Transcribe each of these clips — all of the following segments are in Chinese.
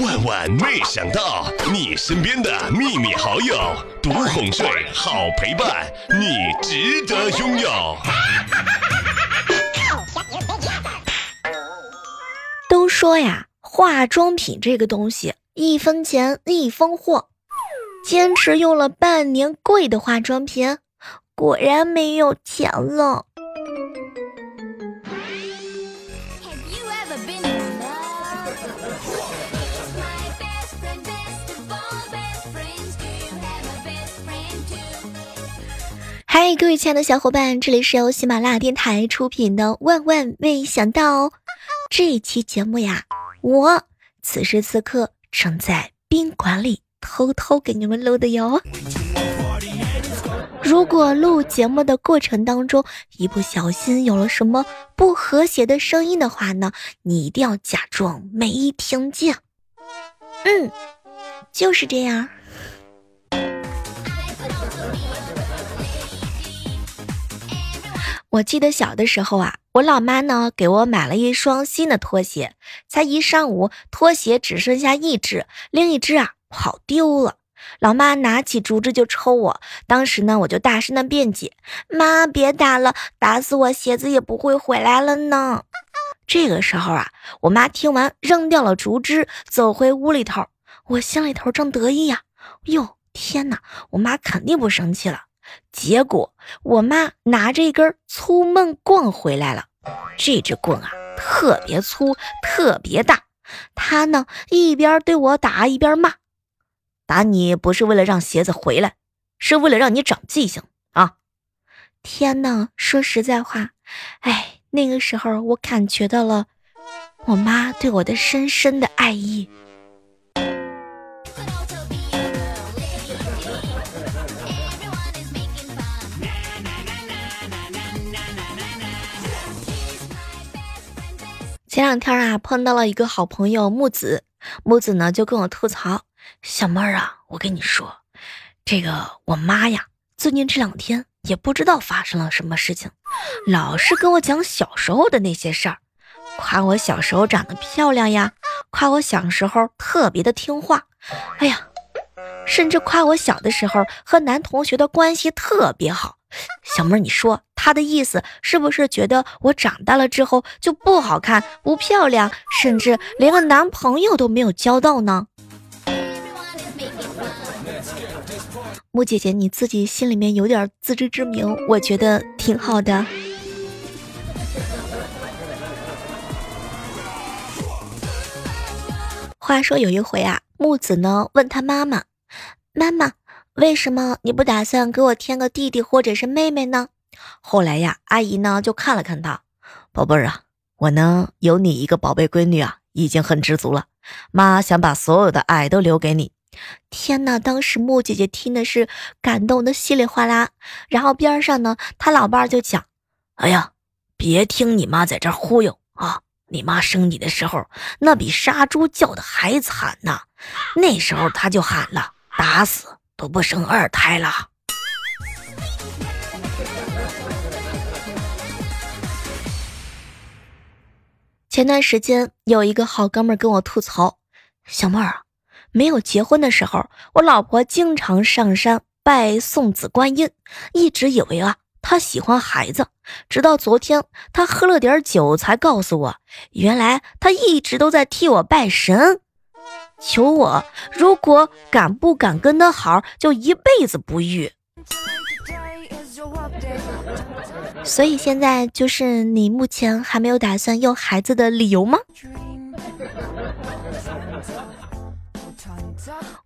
万万没想到，你身边的秘密好友，独哄睡，好陪伴，你值得拥有。都说呀，化妆品这个东西，一分钱一分货。坚持用了半年贵的化妆品，果然没有钱了。嗨，各位亲爱的小伙伴，这里是由喜马拉雅电台出品的《万万没想到》这一期节目呀，我此时此刻正在宾馆里偷偷给你们录的哟。如果录节目的过程当中一不小心有了什么不和谐的声音的话呢，你一定要假装没听见。嗯，就是这样。我记得小的时候啊，我老妈呢给我买了一双新的拖鞋，才一上午，拖鞋只剩下一只，另一只啊跑丢了。老妈拿起竹子就抽我，当时呢我就大声的辩解：“妈，别打了，打死我鞋子也不会回来了呢。”这个时候啊，我妈听完扔掉了竹枝，走回屋里头。我心里头正得意呀，哟天哪，我妈肯定不生气了。结果我妈拿着一根粗闷棍回来了，这支棍啊特别粗，特别大。她呢一边对我打一边骂：“打你不是为了让鞋子回来，是为了让你长记性啊！”天哪，说实在话，哎，那个时候我感觉到了我妈对我的深深的爱意。前两天啊，碰到了一个好朋友木子，木子呢就跟我吐槽：“小妹儿啊，我跟你说，这个我妈呀，最近这两天也不知道发生了什么事情，老是跟我讲小时候的那些事儿，夸我小时候长得漂亮呀，夸我小时候特别的听话，哎呀，甚至夸我小的时候和男同学的关系特别好。”小妹儿，你说他的意思是不是觉得我长大了之后就不好看、不漂亮，甚至连个男朋友都没有交到呢？木姐姐，你自己心里面有点自知之明，我觉得挺好的。话说有一回啊，木子呢问他妈妈：“妈妈。”为什么你不打算给我添个弟弟或者是妹妹呢？后来呀，阿姨呢就看了看他，宝贝儿啊，我呢有你一个宝贝闺女啊，已经很知足了。妈想把所有的爱都留给你。天哪！当时木姐姐听的是感动的稀里哗啦。然后边上呢，他老伴就讲：“哎呀，别听你妈在这忽悠啊！你妈生你的时候，那比杀猪叫的还惨呢。那时候她就喊了，打死。”都不生二胎了。前段时间有一个好哥们跟我吐槽：“小妹儿啊，没有结婚的时候，我老婆经常上山拜送子观音，一直以为啊她喜欢孩子，直到昨天她喝了点酒才告诉我，原来她一直都在替我拜神。”求我，如果敢不敢跟他好，就一辈子不育。所以现在就是你目前还没有打算要孩子的理由吗？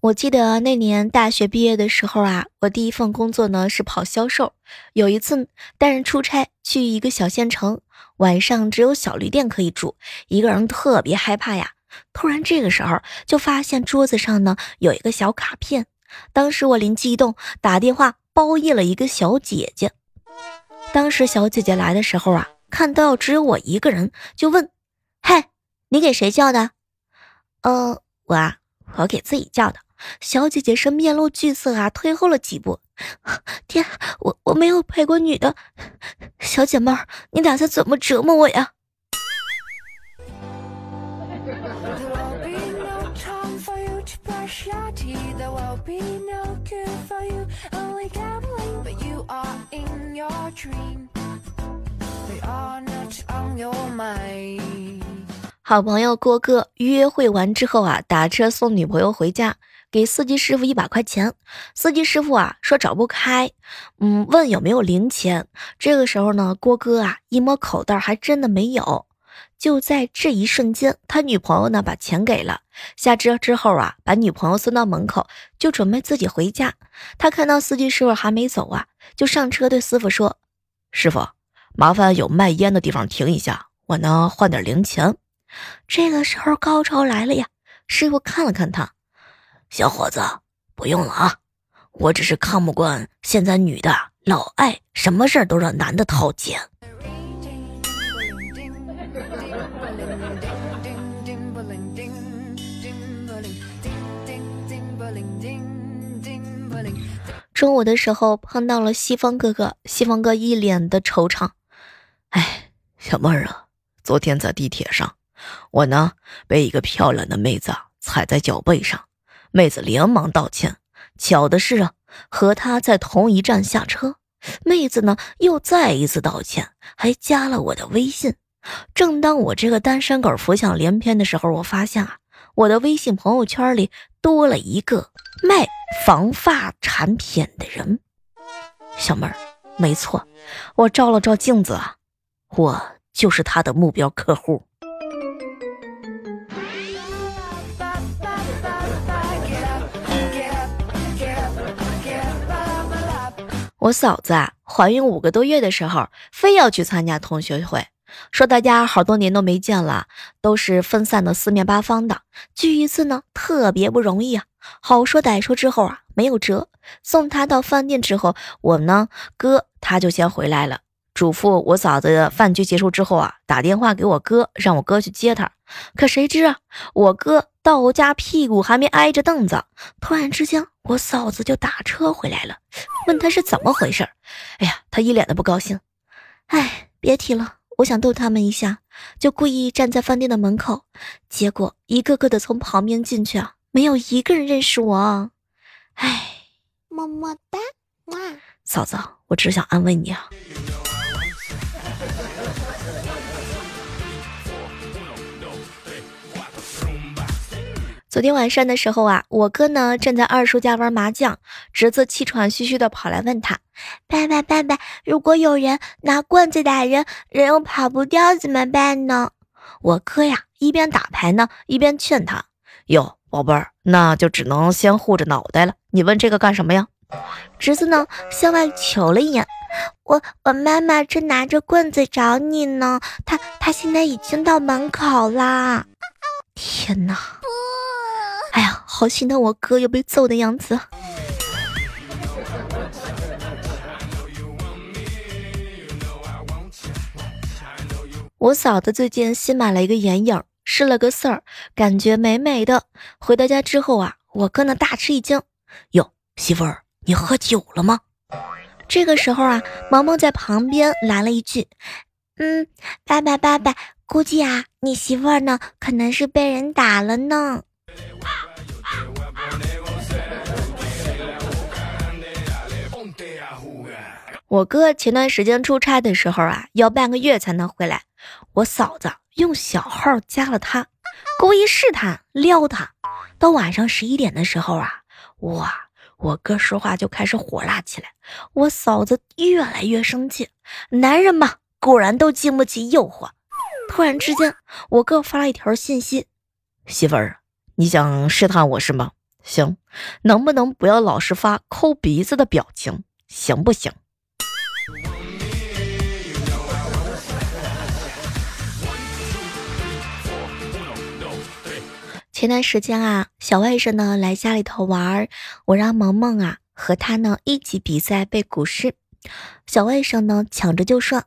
我记得那年大学毕业的时候啊，我第一份工作呢是跑销售。有一次带人出差去一个小县城，晚上只有小旅店可以住，一个人特别害怕呀。突然，这个时候就发现桌子上呢有一个小卡片。当时我灵机一动，打电话包夜了一个小姐姐。当时小姐姐来的时候啊，看到只有我一个人，就问：“嘿，你给谁叫的？”“呃，我啊，我给自己叫的。”小姐姐是面露惧色啊，退后了几步。天，我我没有陪过女的，小姐妹儿，你打算怎么折磨我呀？Your dream the honor on your mind 好朋友郭哥约会完之后啊，打车送女朋友回家，给司机师傅一百块钱。司机师傅啊说找不开，嗯，问有没有零钱。这个时候呢，郭哥啊一摸口袋，还真的没有。就在这一瞬间，他女朋友呢把钱给了。下车之后啊，把女朋友送到门口，就准备自己回家。他看到司机师傅还没走啊，就上车对师傅说：“师傅，麻烦有卖烟的地方停一下，我呢换点零钱。”这个时候高潮来了呀！师傅看了看他，小伙子，不用了啊，我只是看不惯现在女的老爱什么事儿都让男的掏钱。中午的时候碰到了西方哥哥，西方哥一脸的惆怅，哎，小妹儿啊，昨天在地铁上。我呢，被一个漂亮的妹子踩在脚背上，妹子连忙道歉。巧的是啊，和她在同一站下车，妹子呢又再一次道歉，还加了我的微信。正当我这个单身狗浮想联翩的时候，我发现啊，我的微信朋友圈里多了一个卖防发产品的人。小妹儿，没错，我照了照镜子啊，我就是他的目标客户。我嫂子啊，怀孕五个多月的时候，非要去参加同学会，说大家好多年都没见了，都是分散的四面八方的，聚一次呢特别不容易啊。好说歹说之后啊，没有辙，送他到饭店之后，我呢哥他就先回来了，嘱咐我嫂子饭局结束之后啊，打电话给我哥，让我哥去接她。可谁知啊，我哥到家屁股还没挨着凳子，突然之间我嫂子就打车回来了。问他是怎么回事哎呀，他一脸的不高兴。哎，别提了，我想逗他们一下，就故意站在饭店的门口，结果一个个的从旁边进去啊，没有一个人认识我。哎，么么哒，哇，嫂子，我只想安慰你啊。昨天晚上的时候啊，我哥呢正在二叔家玩麻将，侄子气喘吁吁的跑来问他：“爸爸，爸爸，如果有人拿棍子打人，人又跑不掉怎么办呢？”我哥呀一边打牌呢，一边劝他：“哟，宝贝儿，那就只能先护着脑袋了。你问这个干什么呀？”侄子呢向外瞅了一眼：“我我妈妈正拿着棍子找你呢，她她现在已经到门口啦。”天哪！哎呀，好心疼我哥又被揍的样子。我嫂子最近新买了一个眼影，试了个色儿，感觉美美的。回到家之后啊，我哥呢大吃一惊：“哟，媳妇儿，你喝酒了吗？”这个时候啊，萌萌在旁边来了一句：“嗯，爸爸爸爸，估计啊，你媳妇儿呢可能是被人打了呢。”我哥前段时间出差的时候啊，要半个月才能回来。我嫂子用小号加了他，故意试探撩他。到晚上十一点的时候啊，哇，我哥说话就开始火辣起来。我嫂子越来越生气。男人嘛，果然都经不起诱惑。突然之间，我哥发了一条信息：“媳妇儿，你想试探我是吗？行，能不能不要老是发抠鼻子的表情，行不行？”前段时间啊，小外甥呢来家里头玩儿，我让萌萌啊和他呢一起比赛背古诗。小外甥呢抢着就说：“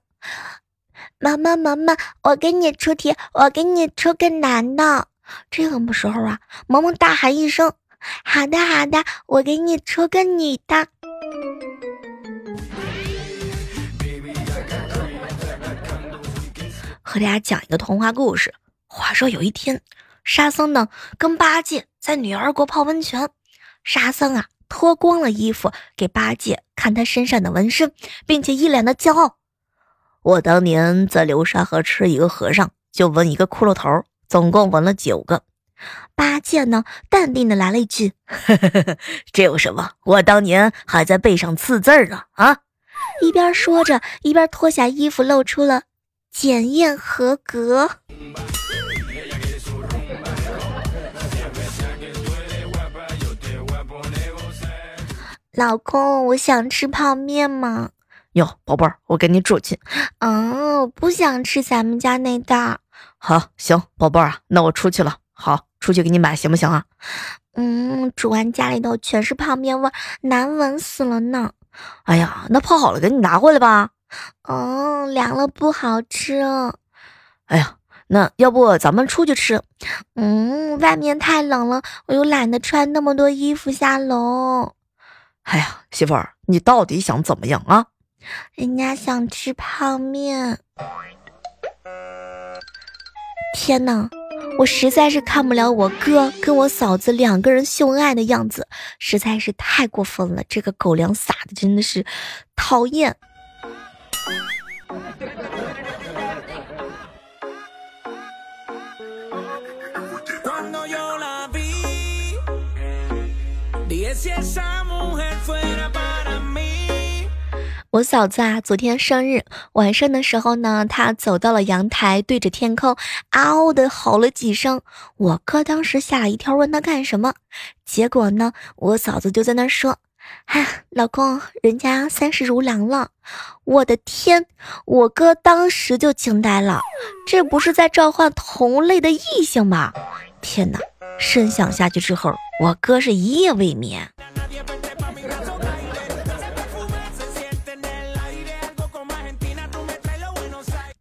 妈妈，妈妈，我给你出题，我给你出个难的。”这个时候啊，萌萌大喊一声：“好的，好的，我给你出个女的。”和大家讲一个童话故事。话说有一天。沙僧呢跟八戒在女儿国泡温泉，沙僧啊脱光了衣服给八戒看他身上的纹身，并且一脸的骄傲。我当年在流沙河吃一个和尚，就纹一个骷髅头，总共纹了九个。八戒呢，淡定的来了一句：“ 这有什么？我当年还在背上刺字呢。”啊！一边说着，一边脱下衣服，露出了检验合格。老公，我想吃泡面吗？哟，宝贝儿，我给你煮去。嗯，我不想吃咱们家那袋。好，行，宝贝儿啊，那我出去了。好，出去给你买，行不行啊？嗯，煮完家里头全是泡面味，难闻死了呢。哎呀，那泡好了给你拿回来吧。哦，凉了不好吃。哎呀，那要不咱们出去吃？嗯，外面太冷了，我又懒得穿那么多衣服下楼。哎呀，媳妇儿，你到底想怎么样啊？人家想吃泡面。天哪，我实在是看不了我哥跟我嫂子两个人秀恩爱的样子，实在是太过分了。这个狗粮撒的真的是讨厌。我嫂子啊，昨天生日晚上的时候呢，她走到了阳台，对着天空嗷的吼了几声。我哥当时吓了一跳，问他干什么。结果呢，我嫂子就在那说：“哎，老公，人家三十如狼了。”我的天！我哥当时就惊呆了，这不是在召唤同类的异性吗？天哪！深想下去之后，我哥是一夜未眠。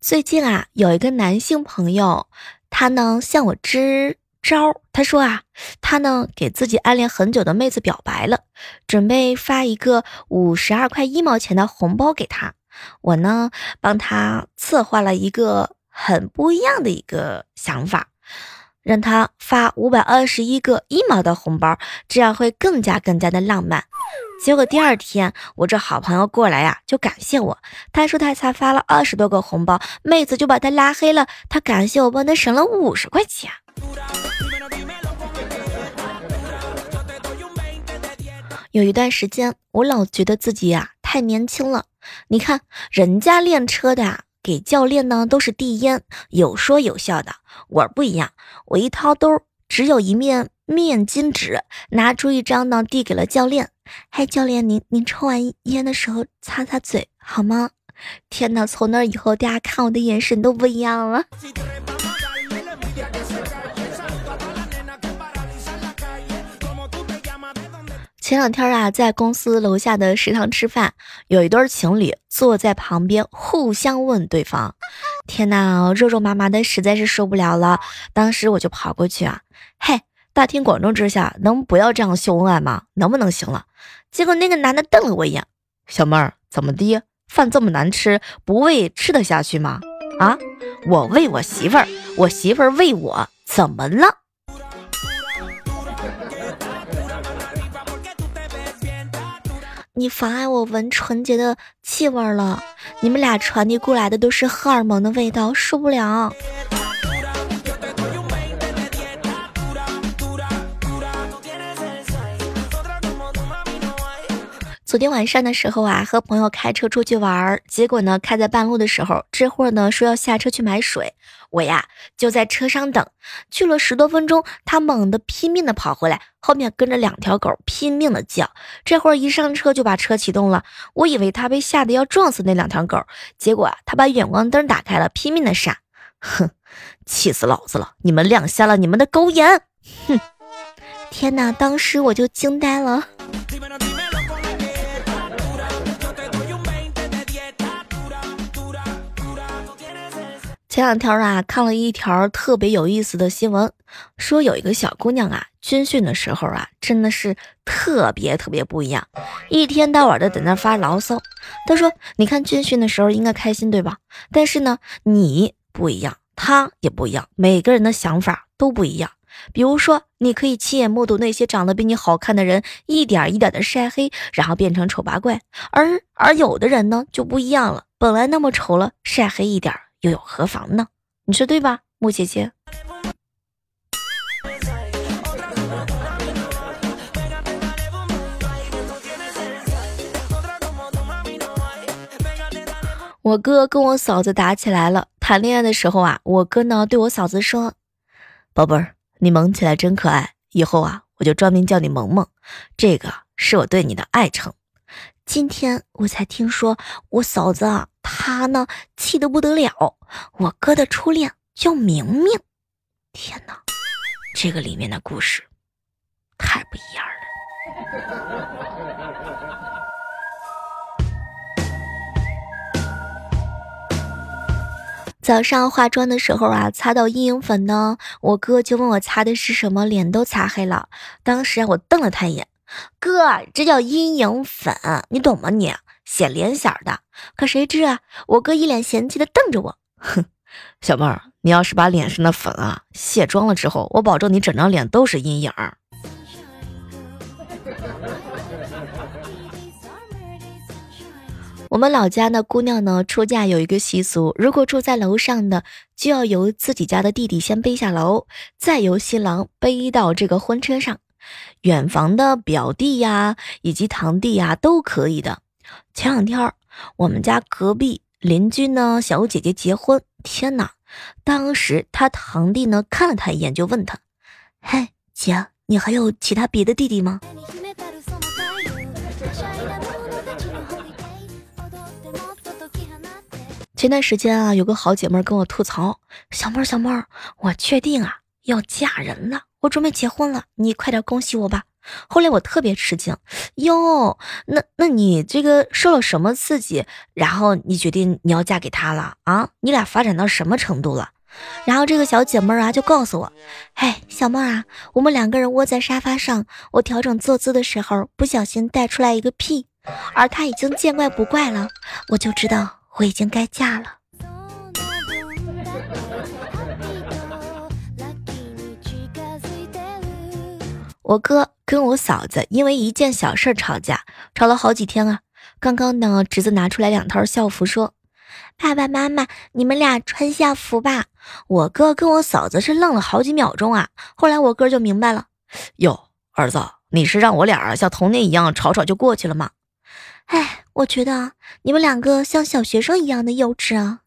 最近啊，有一个男性朋友，他呢向我支招。他说啊，他呢给自己暗恋很久的妹子表白了，准备发一个五十二块一毛钱的红包给她。我呢帮他策划了一个很不一样的一个想法，让他发五百二十一个一毛的红包，这样会更加更加的浪漫。结果第二天，我这好朋友过来呀，就感谢我。他说他才发了二十多个红包，妹子就把他拉黑了。他感谢我帮他省了五十块钱。有一段时间，我老觉得自己呀太年轻了。你看人家练车的啊，给教练呢都是递烟，有说有笑的。我不一样，我一掏兜，只有一面面巾纸，拿出一张呢，递给了教练。嗨，教练，您您抽完烟的时候擦擦嘴好吗？天哪，从那以后大家看我的眼神都不一样了。前两天啊，在公司楼下的食堂吃饭，有一对情侣坐在旁边，互相问对方。天哪，肉肉麻麻的，实在是受不了了。当时我就跑过去啊，嘿。大庭广众之下，能不要这样秀恩爱吗？能不能行了？结果那个男的瞪了我一眼，小妹儿，怎么的？饭这么难吃，不喂吃得下去吗？啊，我喂我媳妇儿，我媳妇儿喂我，怎么了？你妨碍我闻纯洁的气味了。你们俩传递过来的都是荷尔蒙的味道，受不了。昨天晚上的时候啊，和朋友开车出去玩，结果呢，开在半路的时候，这会儿呢说要下车去买水，我呀就在车上等，去了十多分钟，他猛地拼命的跑回来，后面跟着两条狗拼命的叫，这会儿一上车就把车启动了，我以为他被吓得要撞死那两条狗，结果，他把远光灯打开了，拼命的闪，哼，气死老子了！你们亮瞎了你们的狗眼！哼，天哪，当时我就惊呆了。前两天啊，看了一条特别有意思的新闻，说有一个小姑娘啊，军训的时候啊，真的是特别特别不一样，一天到晚的在那发牢骚。她说：“你看军训的时候应该开心对吧？但是呢，你不一样，他也不一样，每个人的想法都不一样。比如说，你可以亲眼目睹那些长得比你好看的人一点一点的晒黑，然后变成丑八怪；而而有的人呢就不一样了，本来那么丑了，晒黑一点又有何妨呢？你说对吧，木姐姐？我哥跟我嫂子打起来了。谈恋爱的时候啊，我哥呢对我嫂子说：“宝贝儿，你萌起来真可爱，以后啊我就专门叫你萌萌，这个是我对你的爱称。”今天我才听说我嫂子啊，他呢气得不得了。我哥的初恋叫明明，天哪，这个里面的故事太不一样了。早上化妆的时候啊，擦到阴影粉呢，我哥就问我擦的是什么，脸都擦黑了。当时啊，我瞪了他一眼，哥，这叫阴影粉，你懂吗？你显脸小的。可谁知啊，我哥一脸嫌弃的瞪着我，哼，小妹儿，你要是把脸上的粉啊卸妆了之后，我保证你整张脸都是阴影。我们老家的姑娘呢，出嫁有一个习俗，如果住在楼上的，就要由自己家的弟弟先背下楼，再由新郎背到这个婚车上。远房的表弟呀，以及堂弟呀，都可以的。前两天我们家隔壁邻居呢，小姐姐结婚，天哪！当时他堂弟呢，看了他一眼，就问他：“嘿，姐，你还有其他别的弟弟吗？”前段时间啊，有个好姐妹跟我吐槽：“小妹儿，小妹儿，我确定啊要嫁人了，我准备结婚了，你快点恭喜我吧。”后来我特别吃惊，哟，那那你这个受了什么刺激，然后你决定你要嫁给他了啊？你俩发展到什么程度了？然后这个小姐妹儿啊就告诉我：“嘿，小妹儿啊，我们两个人窝在沙发上，我调整坐姿的时候不小心带出来一个屁，而他已经见怪不怪了，我就知道。”我已经该嫁了。我哥跟我嫂子因为一件小事吵架，吵了好几天啊。刚刚呢，侄子拿出来两套校服，说：“爸爸妈妈，你们俩穿校服吧。”我哥跟我嫂子是愣了好几秒钟啊。后来我哥就明白了：“哟，儿子，你是让我俩像童年一样吵吵就过去了吗？”哎，我觉得你们两个像小学生一样的幼稚啊！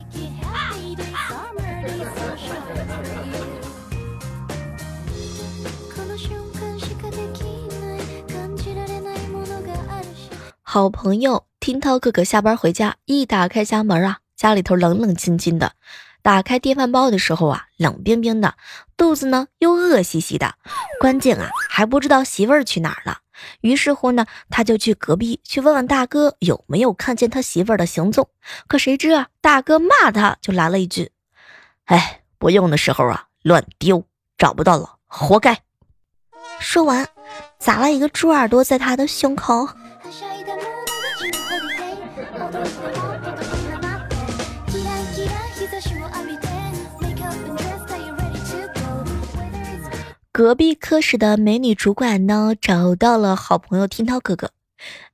好朋友听涛哥哥下班回家，一打开家门啊，家里头冷冷清清的。打开电饭煲的时候啊，冷冰冰的，肚子呢又饿兮兮的，关键啊还不知道媳妇儿去哪儿了。于是乎呢，他就去隔壁去问问大哥有没有看见他媳妇儿的行踪。可谁知啊，大哥骂他就来了一句：“哎，不用的时候啊乱丢，找不到了活该。”说完，砸了一个猪耳朵在他的胸口。隔壁科室的美女主管呢，找到了好朋友听涛哥哥。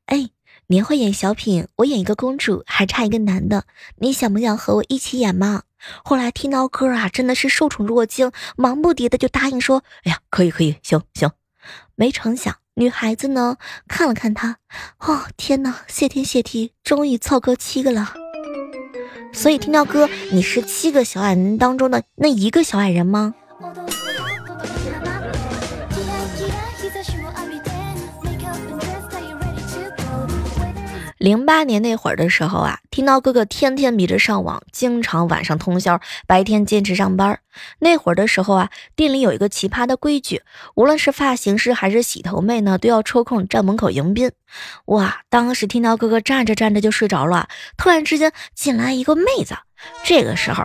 哎，年会演小品，我演一个公主，还差一个男的，你想不想和我一起演嘛？后来听涛哥啊，真的是受宠若惊，忙不迭的就答应说：“哎呀，可以可以，行行。”没成想，女孩子呢看了看他，哦天哪，谢天谢地，终于凑够七个了。所以听涛哥，你是七个小矮人当中的那一个小矮人吗？零八年那会儿的时候啊，听到哥哥天天迷着上网，经常晚上通宵，白天坚持上班。那会儿的时候啊，店里有一个奇葩的规矩，无论是发型师还是洗头妹呢，都要抽空站门口迎宾。哇，当时听到哥哥站着站着就睡着了，突然之间进来一个妹子，这个时候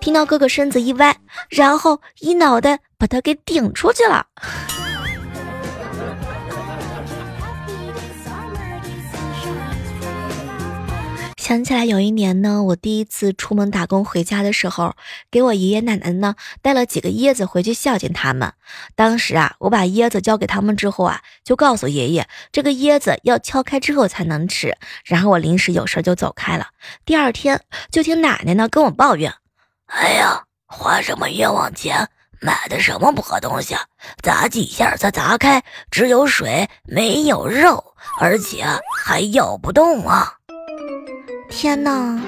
听到哥哥身子一歪，然后一脑袋把他给顶出去了。想起来有一年呢，我第一次出门打工回家的时候，给我爷爷奶奶呢带了几个椰子回去孝敬他们。当时啊，我把椰子交给他们之后啊，就告诉爷爷，这个椰子要敲开之后才能吃。然后我临时有事就走开了。第二天就听奶奶呢跟我抱怨：“哎呀，花什么冤枉钱，买的什么破东西，砸几下才砸开，只有水没有肉，而且还咬不动啊！”天哪！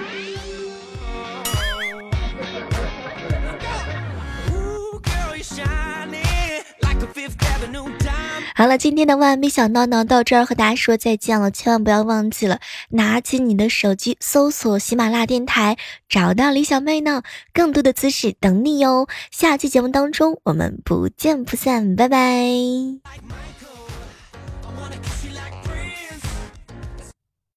好了，今天的万没想到呢，到这儿和大家说再见了。千万不要忘记了，拿起你的手机搜索喜马拉雅电台，找到李小妹呢，更多的姿势等你哟。下期节目当中，我们不见不散，拜拜。